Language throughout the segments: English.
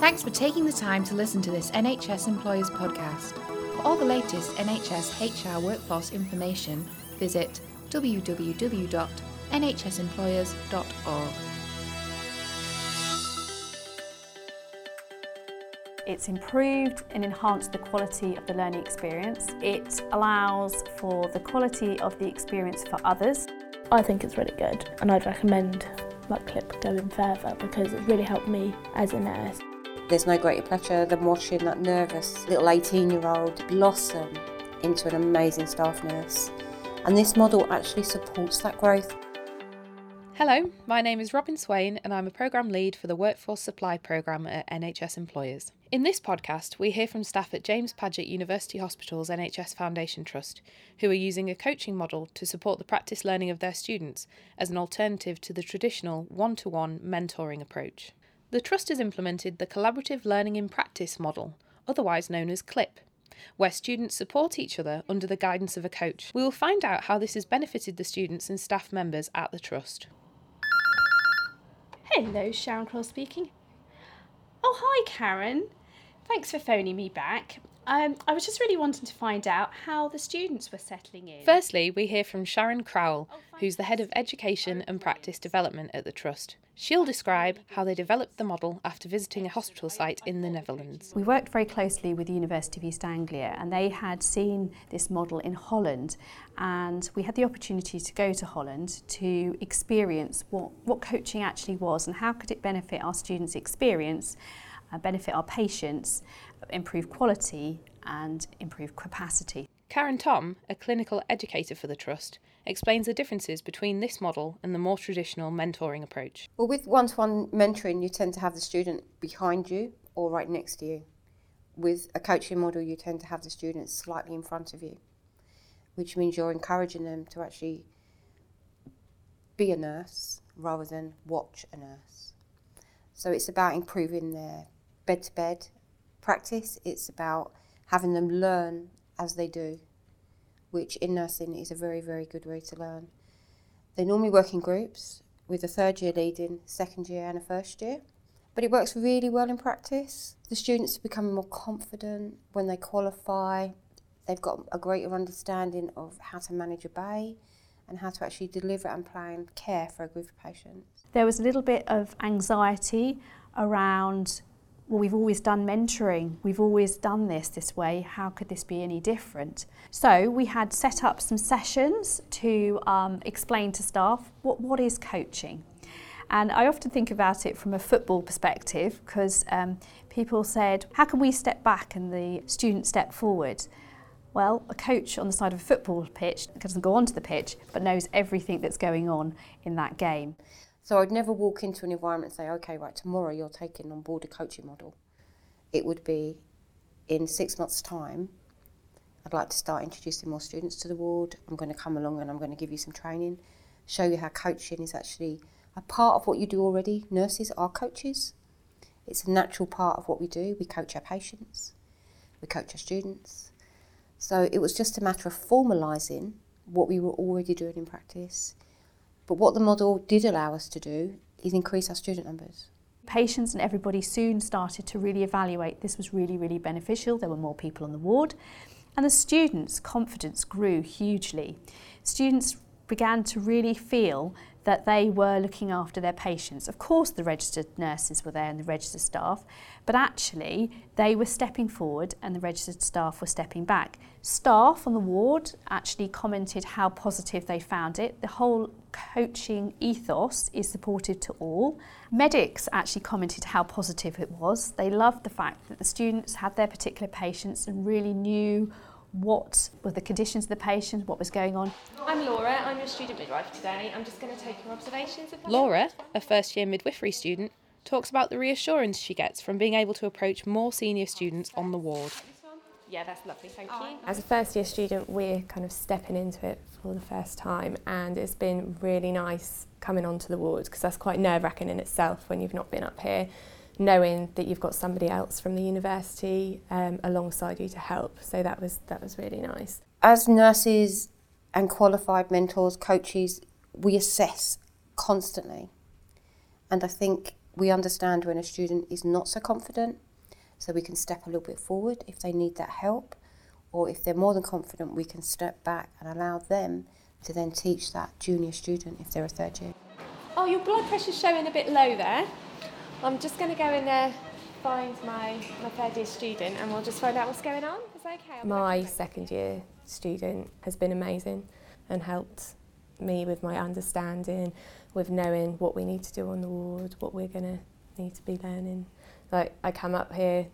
Thanks for taking the time to listen to this NHS Employers podcast. For all the latest NHS HR workforce information, visit www.nhsemployers.org. It's improved and enhanced the quality of the learning experience. It allows for the quality of the experience for others. I think it's really good and I'd recommend like CLIP going further because it really helped me as a nurse. There's no greater pleasure than watching that nervous little 18 year old blossom into an amazing staff nurse. And this model actually supports that growth. Hello, my name is Robin Swain and I'm a Programme Lead for the Workforce Supply Programme at NHS Employers. In this podcast, we hear from staff at James Paget University Hospital's NHS Foundation Trust, who are using a coaching model to support the practice learning of their students as an alternative to the traditional one to one mentoring approach. The Trust has implemented the Collaborative Learning in Practice model, otherwise known as CLIP, where students support each other under the guidance of a coach. We will find out how this has benefited the students and staff members at the Trust. Hello, Sharon Cross speaking. Oh, hi, Karen. Thanks for phoning me back. Um, I was just really wanting to find out how the students were settling in. Firstly, we hear from Sharon Crowell, who's the head of education and practice development at the Trust. She'll describe how they developed the model after visiting a hospital site in the Netherlands. We worked very closely with the University of East Anglia and they had seen this model in Holland and we had the opportunity to go to Holland to experience what, what coaching actually was and how could it benefit our students' experience, uh, benefit our patients, improve quality and improve capacity. Karen Tom, a clinical educator for the Trust, explains the differences between this model and the more traditional mentoring approach. Well, with one to one mentoring, you tend to have the student behind you or right next to you. With a coaching model, you tend to have the students slightly in front of you, which means you're encouraging them to actually be a nurse rather than watch a nurse. So it's about improving their bed to bed practice, it's about having them learn as they do, which in nursing is a very, very good way to learn. They normally work in groups with a third year leading, second year, and a first year. But it works really well in practice. The students become more confident when they qualify. They've got a greater understanding of how to manage a bay and how to actually deliver and plan care for a group of patients. There was a little bit of anxiety around well, we've always done mentoring, we've always done this this way, how could this be any different? So we had set up some sessions to um, explain to staff what, what is coaching. And I often think about it from a football perspective because um, people said, how can we step back and the student step forward? Well, a coach on the side of a football pitch doesn't go onto the pitch but knows everything that's going on in that game. So I'd never walk into an environment and say, okay, right, tomorrow you're taking on board a coaching model. It would be in six months' time, I'd like to start introducing more students to the ward. I'm going to come along and I'm going to give you some training, show you how coaching is actually a part of what you do already. Nurses are coaches. It's a natural part of what we do. We coach our patients, we coach our students. So it was just a matter of formalising what we were already doing in practice but what the model did allow us to do is increase our student numbers. Patients and everybody soon started to really evaluate this was really, really beneficial. There were more people on the ward. And the students' confidence grew hugely. Students began to really feel that they were looking after their patients. Of course, the registered nurses were there and the registered staff, but actually they were stepping forward and the registered staff were stepping back. Staff on the ward actually commented how positive they found it. The whole coaching ethos is supportive to all. Medics actually commented how positive it was. They loved the fact that the students had their particular patients and really knew what were the conditions of the patient, what was going on. I'm Laura, I'm your student midwife today. I'm just going to take your observations. Laura, a first year midwifery student, talks about the reassurance she gets from being able to approach more senior students on the ward. Yeah, that's lovely, thank you. As a first year student, we're kind of stepping into it for the first time, and it's been really nice coming onto the ward because that's quite nerve wracking in itself when you've not been up here knowing that you've got somebody else from the university um, alongside you to help. So that was that was really nice. As nurses and qualified mentors, coaches, we assess constantly. And I think We understand when a student is not so confident, so we can step a little bit forward if they need that help, or if they're more than confident, we can step back and allow them to then teach that junior student if they're a third year. Oh, your blood pressure's showing a bit low there. I'm just going to go in there, find my, my third year student, and we'll just find out what's going on. Is that okay? My second year student has been amazing and helped me with my understanding, with knowing what we need to do on the ward, what we're going to need to be learning. Like I come up here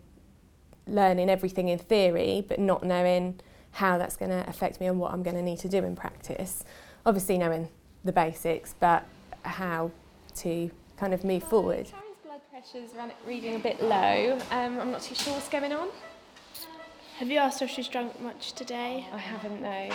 learning everything in theory, but not knowing how that's going to affect me and what I'm going to need to do in practice. Obviously knowing the basics, but how to kind of move forward. Karen's pressure's run, reading a bit low. Um, I'm not too sure what's going on. Have you asked her if she's drunk much today? I haven't, no.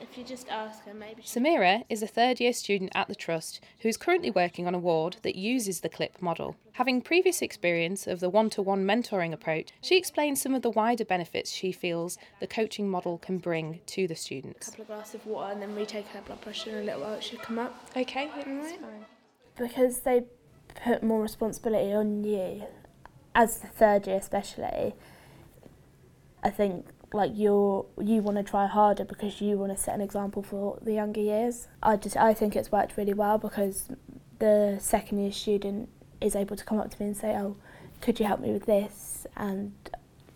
If you just ask her, maybe she Samira is a third year student at the Trust who is currently working on a ward that uses the CLIP model. Having previous experience of the one to one mentoring approach, she explains some of the wider benefits she feels the coaching model can bring to the students. A couple of glasses of water and then retake her blood pressure in a little while. It should come up. Okay, that's fine. because they put more responsibility on you as the third year especially i think like you're you want to try harder because you want to set an example for the younger years. I just i think it's worked really well because the second year student is able to come up to me and say oh could you help me with this? And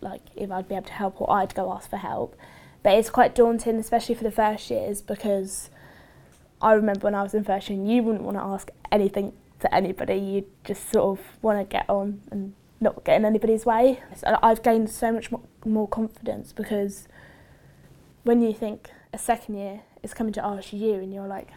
like if i'd be able to help or i'd go ask for help. But it's quite daunting especially for the first years because I remember when I was in first year, you wouldn't want to ask anything to anybody. You just sort of want to get on and not get in anybody's way. So I've gained so much mo- more confidence because when you think a second year is coming to ask you and you're like,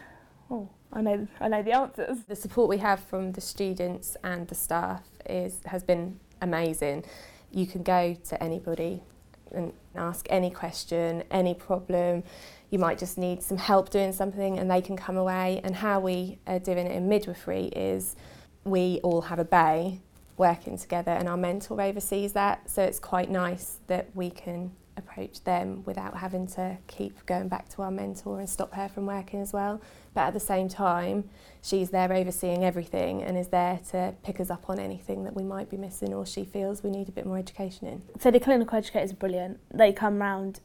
oh, I know, I know the answers. The support we have from the students and the staff is has been amazing. You can go to anybody and ask any question, any problem. You might just need some help doing something and they can come away. And how we are doing it in midwifery is we all have a bay working together and our mentor oversees that. So it's quite nice that we can approach them without having to keep going back to our mentor and stop her from working as well. But at the same time, she's there overseeing everything and is there to pick us up on anything that we might be missing or she feels we need a bit more education in. So the clinical educators are brilliant. They come round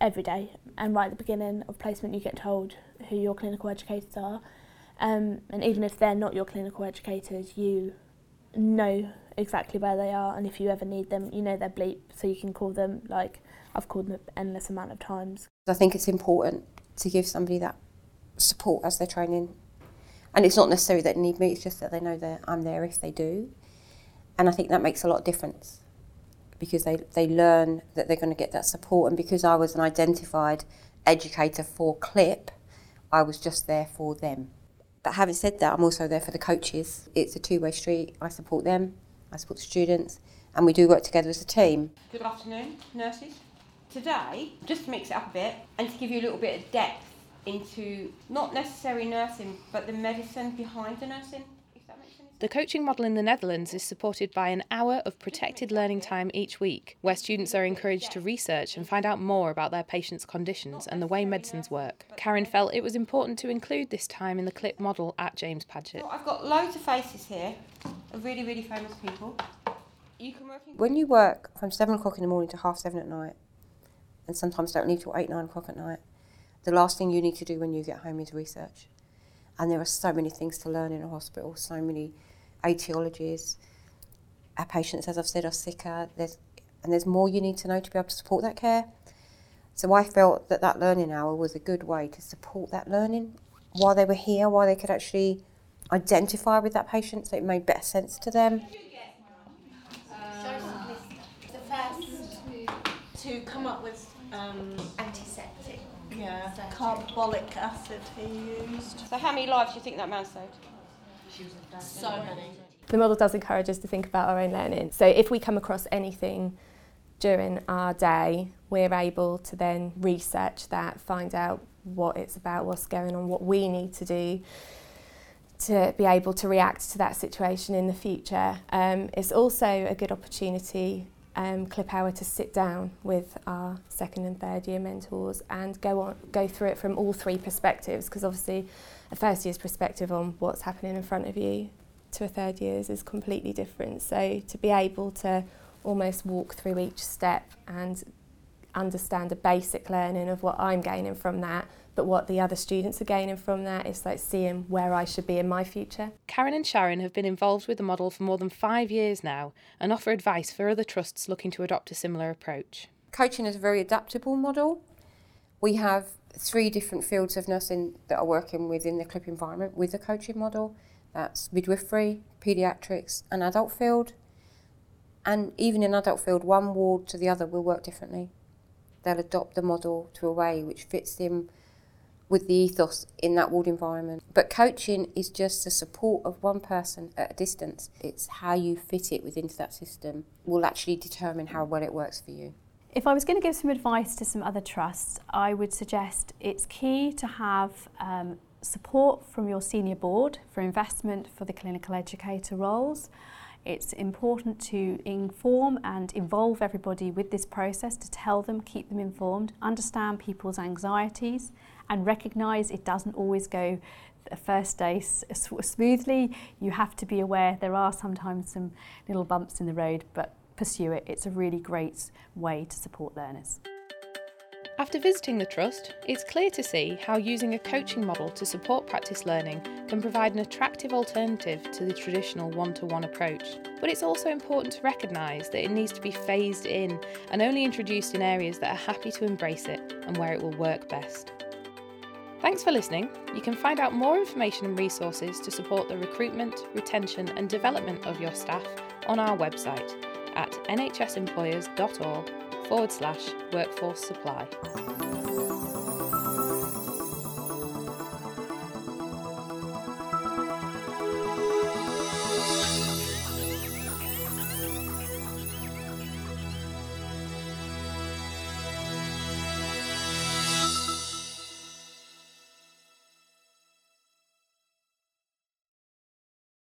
every day, and right at the beginning of placement, you get told who your clinical educators are. Um, and even if they're not your clinical educators, you know exactly where they are, and if you ever need them, you know their bleep, so you can call them. Like I've called them endless amount of times. I think it's important to give somebody that support as they're training. And it's not necessarily that they need me, it's just that they know that I'm there if they do. And I think that makes a lot of difference because they, they learn that they're going to get that support. And because I was an identified educator for CLIP, I was just there for them. But having said that, I'm also there for the coaches. It's a two way street. I support them, I support the students, and we do work together as a team. Good afternoon, nurses. Today, just to mix it up a bit and to give you a little bit of depth into not necessarily nursing, but the medicine behind the nursing. If that makes any sense. The coaching model in the Netherlands is supported by an hour of protected learning time each week, where students are encouraged to research and find out more about their patients' conditions and the way medicines work. Karen felt it was important to include this time in the CLIP model at James Paget. So I've got loads of faces here of really, really famous people. You can work in When you work from seven o'clock in the morning to half seven at night, and sometimes don't leave till eight, nine o'clock at night, the last thing you need to do when you get home is research. And there are so many things to learn in a hospital, so many etiologies. Our patients, as I've said, are sicker. There's, and there's more you need to know to be able to support that care. So I felt that that learning hour was a good way to support that learning while they were here, while they could actually identify with that patient so it made better sense to them. the first to come up with um, antiseptic. Yeah, carbolic acid he used. So how many lives do you think that man saved? So many. The model does encourage us to think about our own learning. So if we come across anything during our day, we're able to then research that, find out what it's about, what's going on, what we need to do to be able to react to that situation in the future. Um, it's also a good opportunity, um, Clip Hour, to sit down with our second and third year mentors and go on, go through it from all three perspectives. Because obviously, a first year's perspective on what's happening in front of you, to a third years is completely different. So to be able to almost walk through each step and understand a basic learning of what I'm gaining from that, but what the other students are gaining from that is like seeing where I should be in my future. Karen and Sharon have been involved with the model for more than five years now and offer advice for other trusts looking to adopt a similar approach. Coaching is a very adaptable model. We have three different fields of nursing that are working within the CLIP environment with the coaching model. That's midwifery, paediatrics, and adult field. And even in adult field, one ward to the other will work differently. They'll adopt the model to a way which fits them with the ethos in that ward environment. But coaching is just the support of one person at a distance. It's how you fit it within that system will actually determine how well it works for you. If I was going to give some advice to some other trusts, I would suggest it's key to have um, support from your senior board for investment for the clinical educator roles. It's important to inform and involve everybody with this process, to tell them, keep them informed, understand people's anxieties, and recognise it doesn't always go first day smoothly. You have to be aware there are sometimes some little bumps in the road, but pursue it. It's a really great way to support learners. After visiting the Trust, it's clear to see how using a coaching model to support practice learning can provide an attractive alternative to the traditional one to one approach. But it's also important to recognise that it needs to be phased in and only introduced in areas that are happy to embrace it and where it will work best. Thanks for listening. You can find out more information and resources to support the recruitment, retention, and development of your staff on our website at nhsemployers.org forward slash workforce supply.